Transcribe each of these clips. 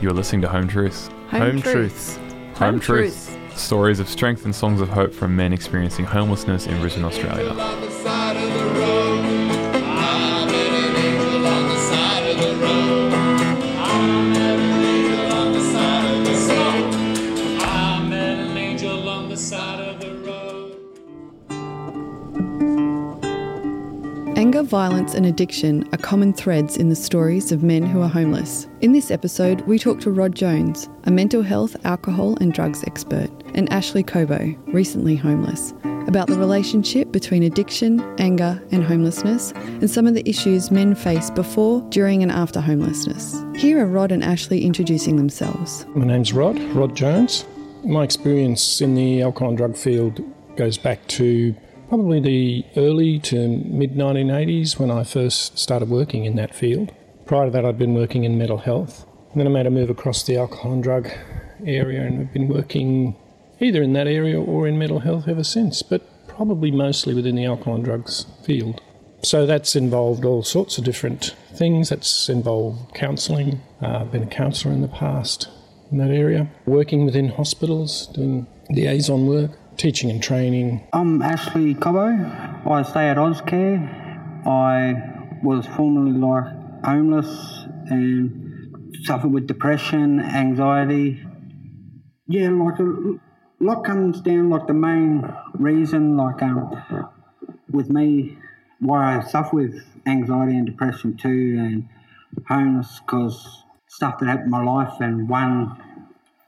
You're listening to Home Truths. Home Truths. Home, Truths. Stories of strength and songs of hope from men experiencing homelessness in Brisbane, Australia. Violence, and addiction are common threads in the stories of men who are homeless. In this episode, we talk to Rod Jones, a mental health, alcohol, and drugs expert, and Ashley Cobo, recently homeless, about the relationship between addiction, anger, and homelessness, and some of the issues men face before, during, and after homelessness. Here are Rod and Ashley introducing themselves. My name's Rod, Rod Jones. My experience in the alcohol and drug field goes back to probably the early to mid 1980s when I first started working in that field. Prior to that, I'd been working in mental health. And then I made a move across the alcohol and drug area and I've been working either in that area or in mental health ever since, but probably mostly within the alcohol and drugs field. So that's involved all sorts of different things. That's involved counselling. Uh, I've been a counsellor in the past in that area, working within hospitals, doing liaison work, teaching and training. I'm Ashley Cobo. I stay at Ozcare. I was formerly like homeless and suffered with depression, anxiety. Yeah, like a lot comes down. Like the main reason, like um, with me, why I suffer with anxiety and depression too, and homeless because stuff that happened in my life, and one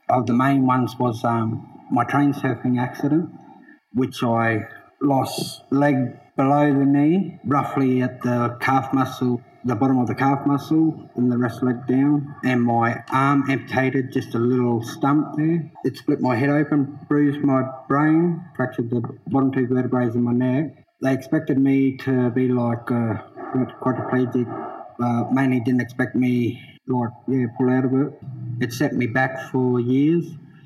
of the main ones was um, my train surfing accident, which I lost leg below the knee, roughly at the calf muscle, the bottom of the calf muscle, and the rest leg down, and my arm amputated, just a little stump there. It split my head open, bruised my brain, fractured the bottom two vertebrae in my neck. They expected me to be like uh, quadriplegic, uh, mainly didn't expect me like yeah pull out of it. It set me back for years.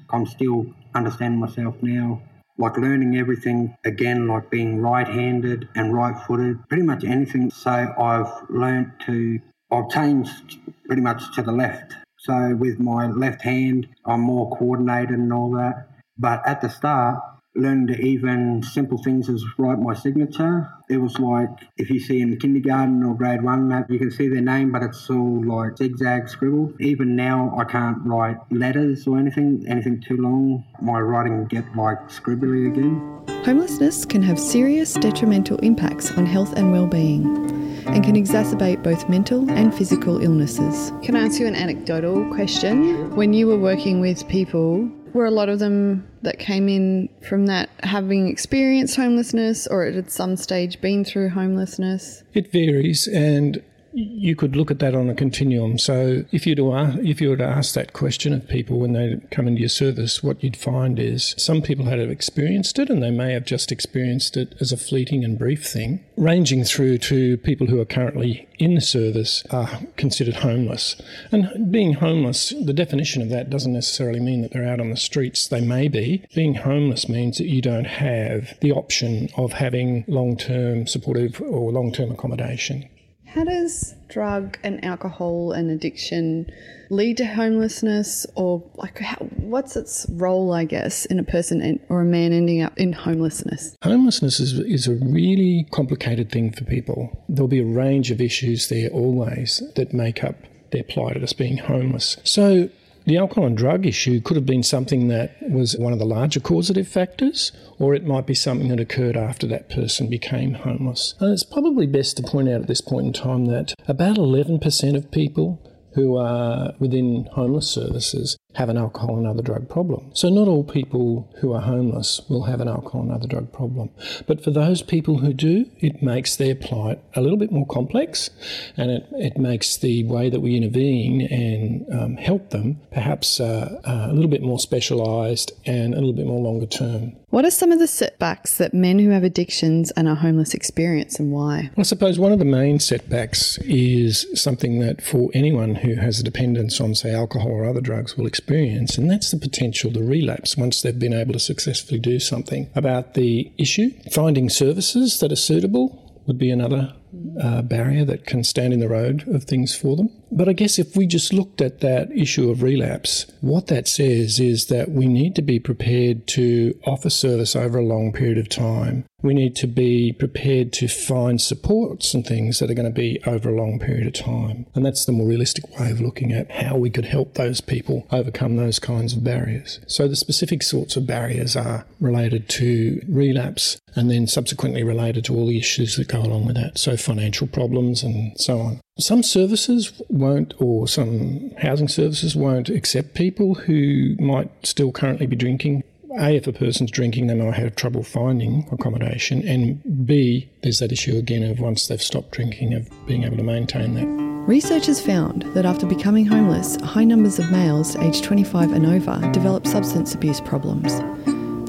I'm still understanding myself now, like learning everything again, like being right-handed and right-footed, pretty much anything. So I've learned to, I've changed pretty much to the left. So with my left hand, I'm more coordinated and all that. But at the start, learned even simple things as write my signature. It was like if you see in kindergarten or grade one that you can see their name, but it's all like zigzag scribble. Even now, I can't write letters or anything, anything too long. My writing get like scribbly again. Homelessness can have serious detrimental impacts on health and well-being and can exacerbate both mental and physical illnesses. Can I ask you an anecdotal question? When you were working with people were a lot of them that came in from that having experienced homelessness or at some stage been through homelessness? It varies, and you could look at that on a continuum. So if you if you were to ask that question of people when they come into your service, what you'd find is some people had experienced it, and they may have just experienced it as a fleeting and brief thing, ranging through to people who are currently in the service are considered homeless. And being homeless, the definition of that doesn't necessarily mean that they're out on the streets. They may be. Being homeless means that you don't have the option of having long-term supportive or long-term accommodation. How does drug and alcohol and addiction lead to homelessness, or like how, what's its role, I guess, in a person or a man ending up in homelessness? Homelessness is, is a really complicated thing for people. There'll be a range of issues there always that make up their plight as being homeless. So the alcohol and drug issue could have been something that was one of the larger causative factors, or it might be something that occurred after that person became homeless. And it's probably best to point out at this point in time that about 11% of people who are within homeless services have an alcohol and other drug problem. So, not all people who are homeless will have an alcohol and other drug problem. But for those people who do, it makes their plight a little bit more complex and it, it makes the way that we intervene and um, help them perhaps uh, uh, a little bit more specialised and a little bit more longer term. What are some of the setbacks that men who have addictions and are homeless experience and why? I suppose one of the main setbacks is something that for anyone who has a dependence on, say, alcohol or other drugs will experience experience, and that's the potential to relapse once they've been able to successfully do something about the issue. Finding services that are suitable would be another uh, barrier that can stand in the road of things for them. But I guess if we just looked at that issue of relapse, what that says is that we need to be prepared to offer service over a long period of time. We need to be prepared to find supports and things that are going to be over a long period of time. And that's the more realistic way of looking at how we could help those people overcome those kinds of barriers. So the specific sorts of barriers are related to relapse and then subsequently related to all the issues that go along with that. So financial problems and so on. Some services won't, or some housing services won't accept people who might still currently be drinking. A, if a person's drinking, they might have trouble finding accommodation. And B, there's that issue again of once they've stopped drinking, of being able to maintain that. Researchers found that after becoming homeless, high numbers of males aged 25 and over develop substance abuse problems.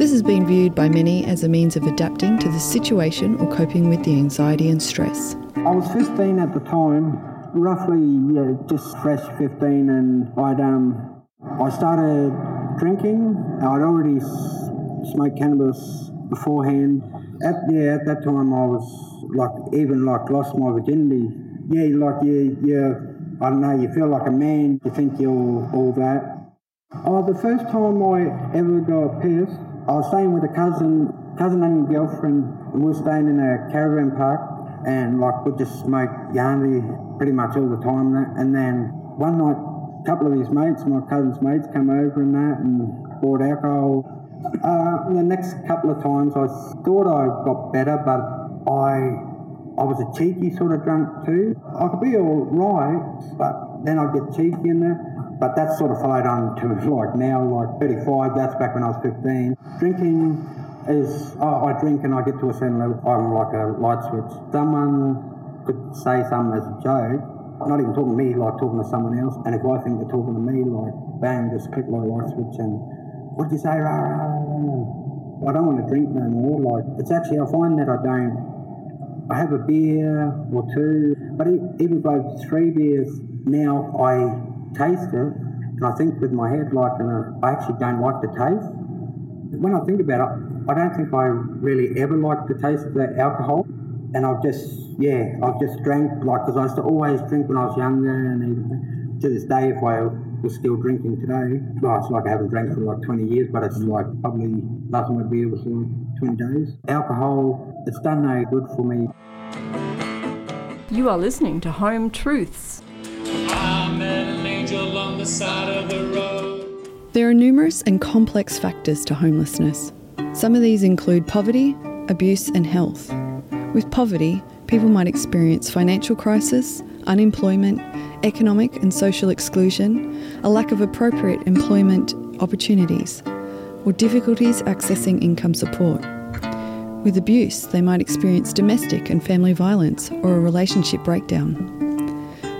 This has been viewed by many as a means of adapting to the situation or coping with the anxiety and stress. I was 15 at the time, roughly, yeah, just fresh 15, and I'd um, I started drinking. I'd already smoked cannabis beforehand. At yeah, at that time I was like even like lost my virginity. Yeah, like yeah, yeah. I don't know. You feel like a man. You think you're all that. Oh, the first time I ever got pissed, I was staying with a cousin, cousin and girlfriend. And we were staying in a caravan park, and like we just smoke yarny pretty much all the time. And then one night, a couple of his mates, my cousin's mates, come over and that, and bought alcohol. Uh, the next couple of times, I thought I got better, but I I was a cheeky sort of drunk too. I could be all right, but then I'd get cheeky in there. But that sort of followed on to like now, like 35, that's back when I was 15. Drinking is, oh, I drink and I get to a certain level, I'm like a light switch. Someone could say something as a joke, not even talking to me, like talking to someone else. And if I think they're talking to me, like bang, just click my light switch and what'd you say? I don't want to drink no more. Like it's actually, I find that I don't. I have a beer or two, but even by three beers now, I taste it, and I think with my head, like, uh, I actually don't like the taste. When I think about it, I don't think I really ever liked the taste of the alcohol. And I've just, yeah, I've just drank, like, because I used to always drink when I was younger, and even to this day, if I was still drinking today, well, it's like I haven't drank for like 20 years, but it's like probably last time I beer was like 20 days. Alcohol, it's done no good for me. You are listening to Home Truths. There are numerous and complex factors to homelessness. Some of these include poverty, abuse, and health. With poverty, people might experience financial crisis, unemployment, economic and social exclusion, a lack of appropriate employment opportunities, or difficulties accessing income support. With abuse, they might experience domestic and family violence or a relationship breakdown.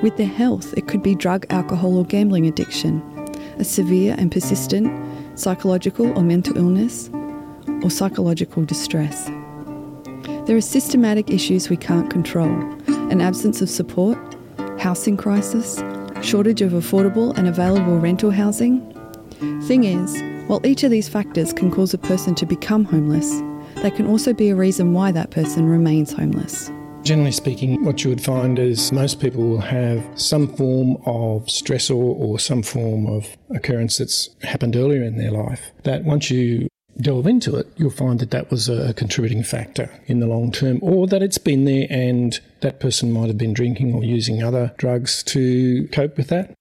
With their health, it could be drug, alcohol, or gambling addiction, a severe and persistent psychological or mental illness, or psychological distress. There are systematic issues we can't control an absence of support, housing crisis, shortage of affordable and available rental housing. Thing is, while each of these factors can cause a person to become homeless, they can also be a reason why that person remains homeless. Generally speaking, what you would find is most people will have some form of stressor or some form of occurrence that's happened earlier in their life that once you delve into it, you'll find that that was a contributing factor in the long term, or that it's been there and that person might have been drinking or using other drugs to cope with that.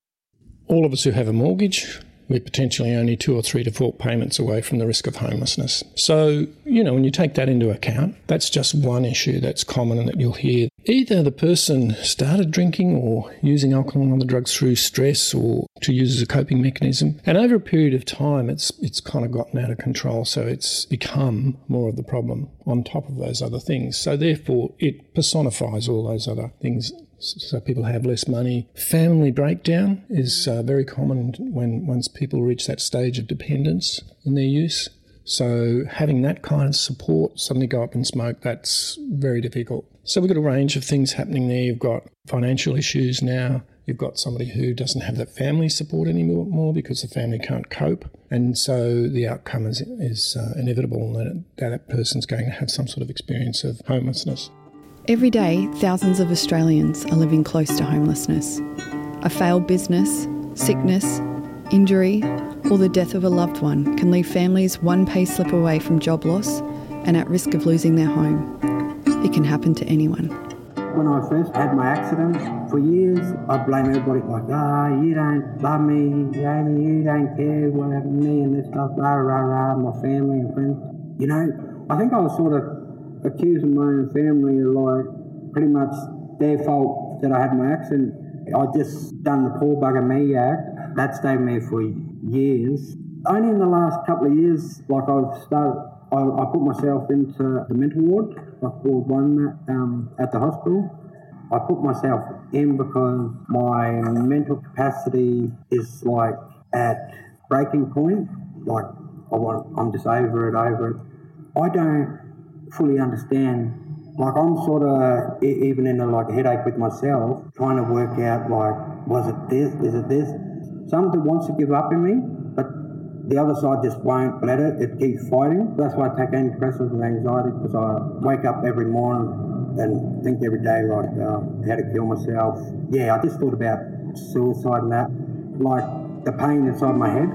All of us who have a mortgage we're potentially only two or three default payments away from the risk of homelessness. So, you know, when you take that into account, that's just one issue that's common and that you'll hear. Either the person started drinking or using alcohol and other drugs through stress or to use as a coping mechanism. And over a period of time, it's, it's kind of gotten out of control. So it's become more of the problem on top of those other things. So therefore, it personifies all those other things so people have less money. Family breakdown is uh, very common when once people reach that stage of dependence in their use. So having that kind of support, suddenly go up and smoke, that's very difficult. So we've got a range of things happening there. You've got financial issues now. You've got somebody who doesn't have that family support anymore because the family can't cope. And so the outcome is, is uh, inevitable that, that that person's going to have some sort of experience of homelessness. Every day, thousands of Australians are living close to homelessness. A failed business, sickness, injury, or the death of a loved one can leave families one pay slip away from job loss and at risk of losing their home. It can happen to anyone. When I first had my accident, for years I blame everybody like, ah, you don't love me, Jamie, you don't care what happened to me and this stuff, rah, rah, rah, my family and friends. You know, I think I was sort of accusing my own family of like pretty much their fault that I had my accident. I just done the poor bugger me act. That stayed me for years. Only in the last couple of years, like I've started, I, I put myself into the mental ward, like Ward 1 um, at the hospital. I put myself in because my mental capacity is like at breaking point. Like I want, I'm just over it, over it. I don't fully understand. Like I'm sort of even in a like headache with myself, trying to work out like, was it this? Is it this? Something wants to give up in me, but the other side just won't let it. It keeps fighting. That's why I take antidepressants and anxiety because I wake up every morning and think every day like uh, how to kill myself. Yeah, I just thought about suicide and that, like the pain inside my head.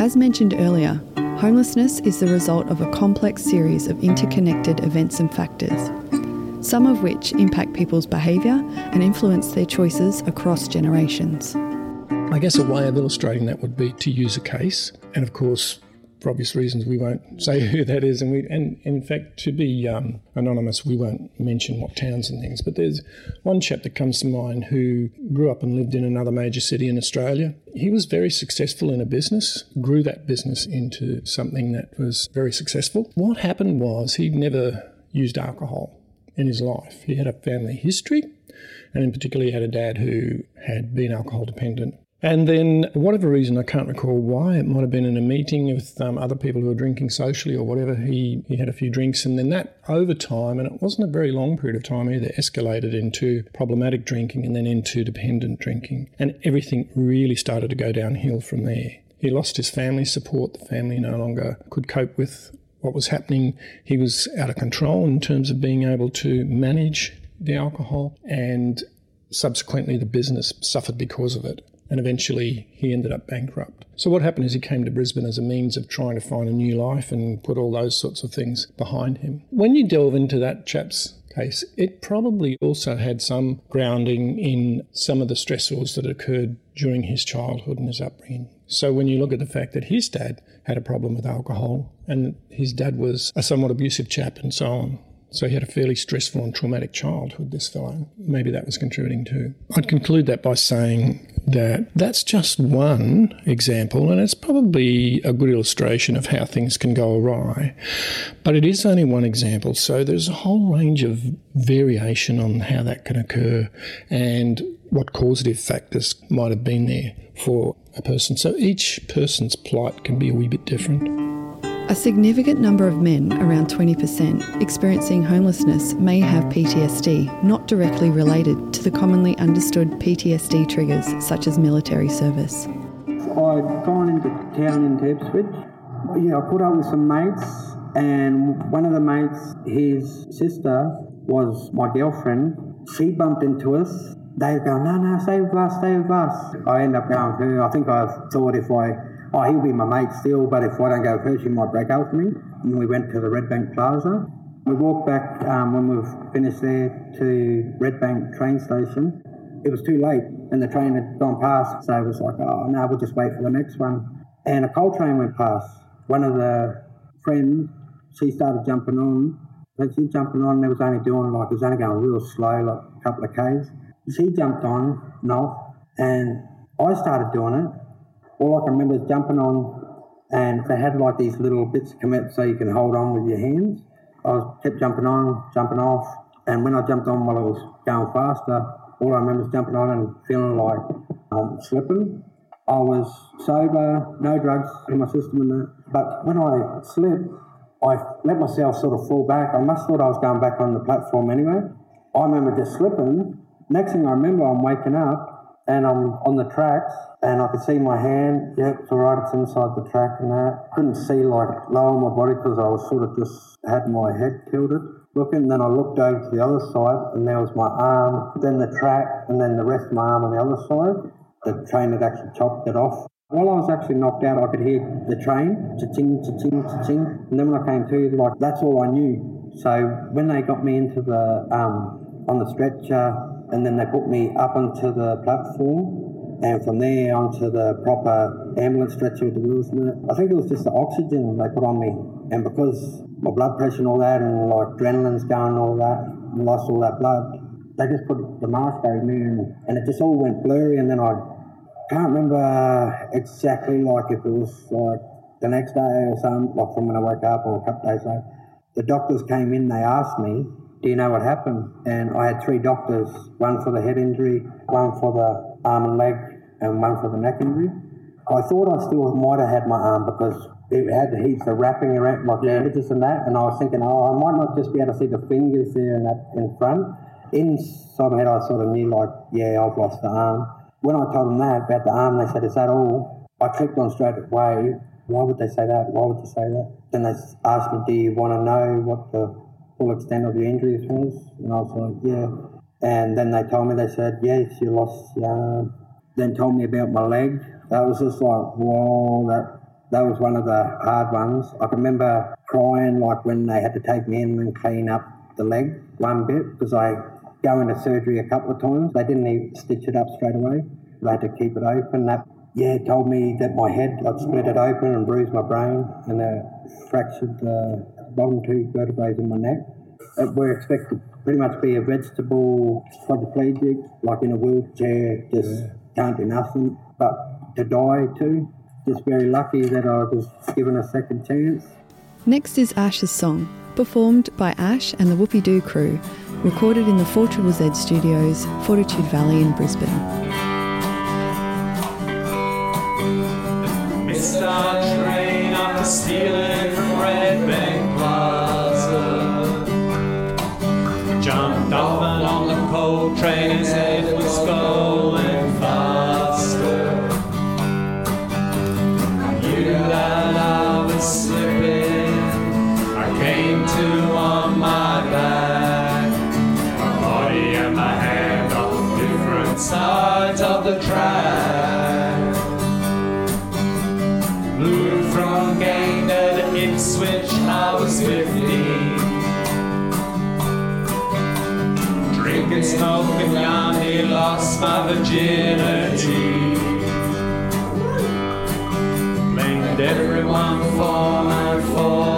As mentioned earlier, Homelessness is the result of a complex series of interconnected events and factors, some of which impact people's behaviour and influence their choices across generations. I guess a way of illustrating that would be to use a case, and of course, for obvious reasons, we won't say who that is, and we and in fact, to be um, anonymous, we won't mention what towns and things. But there's one chap that comes to mind who grew up and lived in another major city in Australia. He was very successful in a business, grew that business into something that was very successful. What happened was he never used alcohol in his life. He had a family history, and in particular, he had a dad who had been alcohol dependent and then, whatever reason, I can't recall why, it might have been in a meeting with um, other people who were drinking socially or whatever, he, he had a few drinks. And then that, over time, and it wasn't a very long period of time either, escalated into problematic drinking and then into dependent drinking. And everything really started to go downhill from there. He lost his family support. The family no longer could cope with what was happening. He was out of control in terms of being able to manage the alcohol, and subsequently, the business suffered because of it and eventually he ended up bankrupt. So, what happened is he came to Brisbane as a means of trying to find a new life and put all those sorts of things behind him. When you delve into that chap's case, it probably also had some grounding in some of the stressors that occurred during his childhood and his upbringing. So, when you look at the fact that his dad had a problem with alcohol and his dad was a somewhat abusive chap and so on, so he had a fairly stressful and traumatic childhood, this fellow. Maybe that was contributing too. I'd conclude that by saying that that's just one example, and it's probably a good illustration of how things can go awry. But it is only one example, so there's a whole range of variation on how that can occur and what causative factors might have been there for a person. So each person's plight can be a wee bit different. A significant number of men, around 20%, experiencing homelessness may have PTSD, not directly related to the commonly understood PTSD triggers such as military service. I'd gone into town in Ipswich. Yeah, I put up with some mates, and one of the mates, his sister, was my girlfriend. She bumped into us. They go, no, no, stay with us, stay with us. I end up going her. I think I thought if I oh, he'll be my mate still, but if I don't go first, he might break up with me. And we went to the Redbank Plaza. We walked back um, when we finished there to Redbank train station. It was too late, and the train had gone past, so it was like, oh no, we'll just wait for the next one. And a coal train went past. One of the friends, she started jumping on. When she jumping on, it was only doing like it was only going real slow, like a couple of k's. She jumped on and off, and I started doing it all I can remember is jumping on, and they had like these little bits of cement so you can hold on with your hands. I was, kept jumping on, jumping off, and when I jumped on while I was going faster, all I remember is jumping on and feeling like um, slipping. I was sober, no drugs in my system, and that. But when I slipped, I let myself sort of fall back. I must have thought I was going back on the platform anyway. I remember just slipping. Next thing I remember, I'm waking up and I'm on the tracks and I could see my hand. Yeah, it's all right. It's inside the track and that. Couldn't see like lower my body because I was sort of just had my head tilted. looking. Then I looked over to the other side, and there was my arm, then the track, and then the rest of my arm on the other side. The train had actually chopped it off. While I was actually knocked out, I could hear the train, cha-ching, cha-ching, cha-ching. And then when I came to, like, that's all I knew. So when they got me into the, um, on the stretcher, and then they put me up onto the platform, and from there onto the proper ambulance stretcher with the wheels in it. I think it was just the oxygen they put on me. And because my blood pressure and all that, and like adrenaline's going and all that, and lost all that blood, they just put the mask over me, and, and it just all went blurry. And then I can't remember exactly like if it was like the next day or something, like from when I woke up or a couple days later. The doctors came in, they asked me, Do you know what happened? And I had three doctors one for the head injury, one for the arm and leg, and one for the neck injury. I thought I still might have had my arm because it had the heaps of wrapping around my bandages and that, and I was thinking, oh, I might not just be able to see the fingers there and that in front. Inside my head, I sort of knew, like, yeah, I've lost the arm. When I told them that about the arm, they said, is that all? I clicked on straight away. Why would they say that? Why would they say that? Then they asked me, do you want to know what the full extent of your injuries was? And I was like, yeah. And then they told me, they said, yes, you lost arm. Then told me about my leg. That was just like, whoa, that that was one of the hard ones. I can remember crying like when they had to take me in and clean up the leg one bit because I go into surgery a couple of times. They didn't even stitch it up straight away. They had to keep it open. That yeah told me that my head I'd split it open and bruised my brain and they fractured the bottom two vertebrae in my neck. Uh, we're expected pretty much be a vegetable quadriplegic, like in a wheelchair, just can't do nothing. But to die too, just very lucky that I was given a second chance. Next is Ash's song, performed by Ash and the Whoopie Doo crew, recorded in the 4 Z studios, Fortitude Valley in Brisbane. Different sides of the track. Moved from Gayndah to Ipswich, I was 15. Drinking, smoking, yandy, lost my virginity. Blamed everyone for my fall,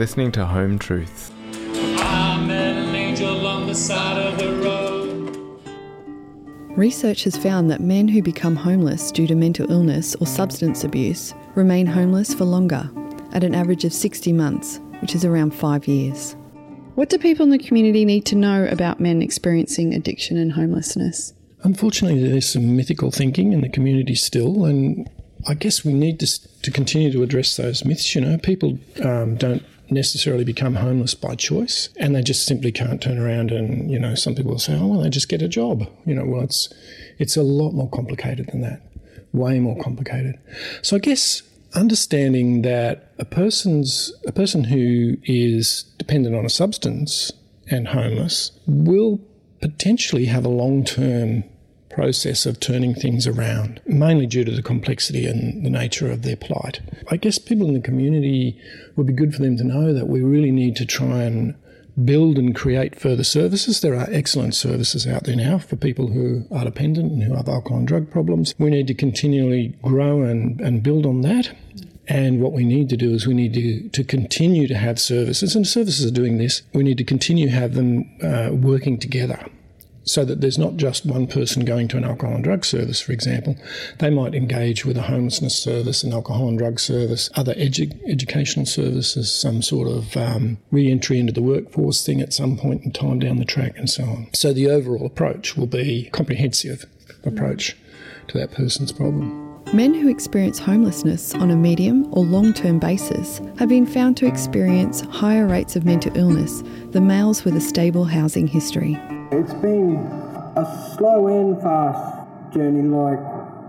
listening to Home Truths. I met an angel on the side of the road. Research has found that men who become homeless due to mental illness or substance abuse remain homeless for longer, at an average of 60 months, which is around five years. What do people in the community need to know about men experiencing addiction and homelessness? Unfortunately, there's some mythical thinking in the community still, and I guess we need to, to continue to address those myths. You know, people um, don't necessarily become homeless by choice, and they just simply can't turn around and, you know, some people will say, oh, well, they just get a job. You know, well, it's, it's a lot more complicated than that, way more complicated. So I guess understanding that a person's a person who is dependent on a substance and homeless will potentially have a long-term process of turning things around, mainly due to the complexity and the nature of their plight. I guess people in the community would be good for them to know that we really need to try and build and create further services. There are excellent services out there now for people who are dependent and who have alcohol and drug problems. We need to continually grow and, and build on that. And what we need to do is we need to, to continue to have services, and services are doing this. We need to continue have them uh, working together so that there's not just one person going to an alcohol and drug service, for example. They might engage with a homelessness service, an alcohol and drug service, other edu- educational services, some sort of um, re entry into the workforce thing at some point in time down the track, and so on. So the overall approach will be comprehensive approach to that person's problem. Men who experience homelessness on a medium or long term basis have been found to experience higher rates of mental illness than males with a stable housing history. It's been a slow and fast journey. Like,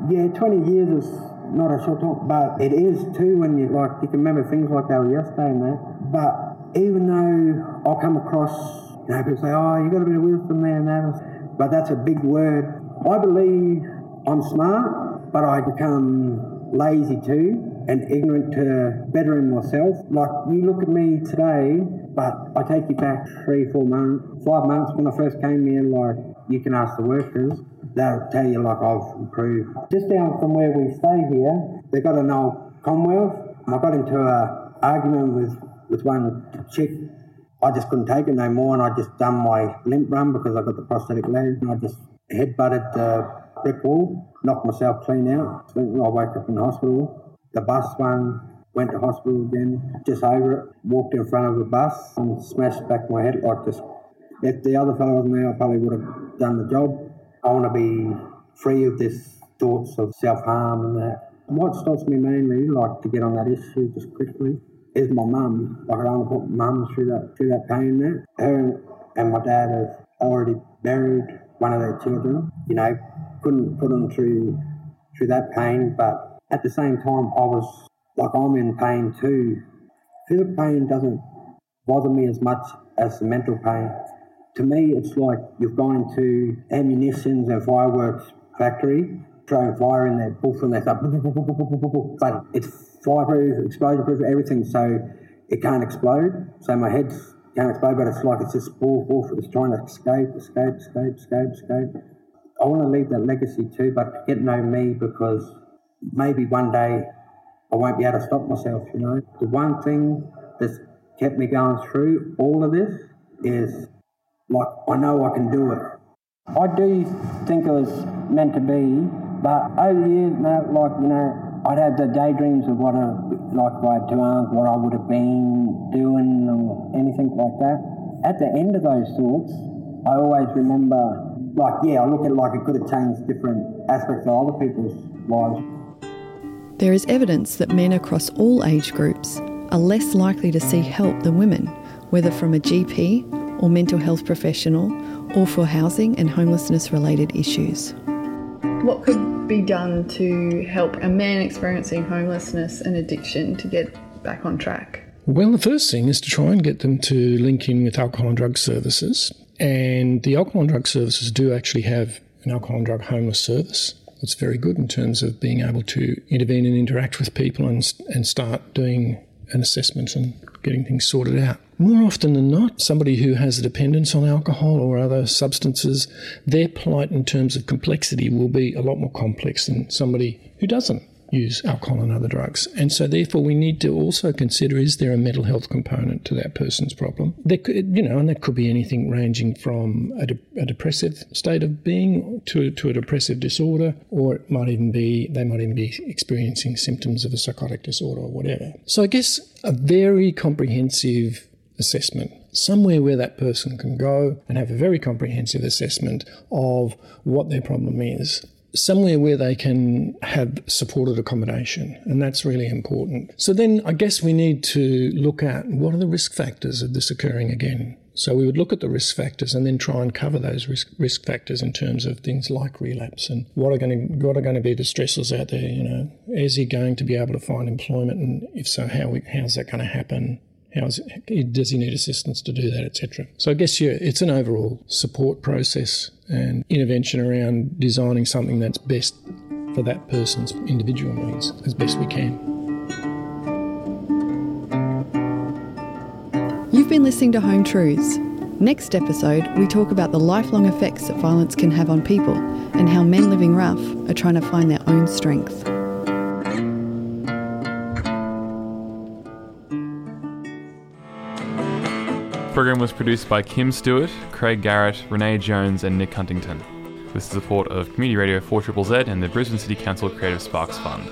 yeah, 20 years is not a short time, but it is too when you like you can remember things like they were yesterday and that. But even though I come across, you know, people say, "Oh, you got a bit of wisdom there and that," but that's a big word. I believe I'm smart, but I become lazy too and ignorant to bettering myself. Like you look at me today, but I take you back three, four months, five months when I first came here. Like you can ask the workers, they'll tell you like I've improved. Just down from where we stay here, they got an old Commonwealth. and I got into a argument with with one chick. I just couldn't take it no more, and I just done my limp run because I got the prosthetic leg, and I just headbutted the brick wall, knocked myself clean out. I woke up in the hospital. The bus swung, went to hospital again, just over it, walked in front of a bus and smashed back my head like this. If the other fellow wasn't there, I probably would have done the job. I want to be free of this thoughts of self-harm and that. What stops me mainly, like to get on that issue just quickly, is my mum. Like I don't want to put mum through that through that pain there. Her and my dad have already buried one of their children. You know, couldn't put them through through that pain, but at the same time, I was like I'm in pain too. Physical pain doesn't bother me as much as the mental pain. To me, it's like you've gone into ammunitions and fireworks factory, throwing fire in bull from there, stuff, but it's fireproof, explosion proof, everything, so it can't explode. So my head can't explode, but it's like it's just bull, bull, it's trying to escape, escape, escape, escape, escape. I want to leave that legacy too, but get to know me because maybe one day I won't be able to stop myself, you know. The one thing that's kept me going through all of this is like I know I can do it. I do think it was meant to be, but over the years now, like, you know, I'd have the daydreams of what I, like if I two arms, what I would have been doing or anything like that. at the end of those thoughts, I always remember, like, yeah, I look at it like it could have changed different aspects of other people's lives. There is evidence that men across all age groups are less likely to seek help than women, whether from a GP or mental health professional or for housing and homelessness related issues. What could be done to help a man experiencing homelessness and addiction to get back on track? Well, the first thing is to try and get them to link in with alcohol and drug services. And the alcohol and drug services do actually have an alcohol and drug homeless service. It's very good in terms of being able to intervene and interact with people and, and start doing an assessment and getting things sorted out. More often than not, somebody who has a dependence on alcohol or other substances, their plight in terms of complexity will be a lot more complex than somebody who doesn't use alcohol and other drugs. And so therefore we need to also consider is there a mental health component to that person's problem? There could, you know, and that could be anything ranging from a, de- a depressive state of being to, to a depressive disorder, or it might even be, they might even be experiencing symptoms of a psychotic disorder or whatever. So I guess a very comprehensive assessment somewhere where that person can go and have a very comprehensive assessment of what their problem is somewhere where they can have supported accommodation, and that's really important. So then I guess we need to look at what are the risk factors of this occurring again. So we would look at the risk factors and then try and cover those risk, risk factors in terms of things like relapse and what are going to what are going to be the stressors out there. You know, is he going to be able to find employment, and if so, how how's that going to happen? Does he need assistance to do that, etc. So I guess yeah, it's an overall support process and intervention around designing something that's best for that person's individual needs as best we can. You've been listening to Home Truths. Next episode, we talk about the lifelong effects that violence can have on people and how men living rough are trying to find their own strength. Program was produced by Kim Stewart, Craig Garrett, Renee Jones, and Nick Huntington, with the support of Community Radio 4 Z and the Brisbane City Council Creative Sparks Fund.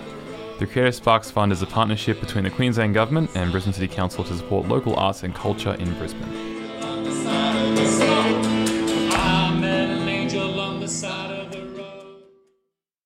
The Creative Sparks Fund is a partnership between the Queensland Government and Brisbane City Council to support local arts and culture in Brisbane.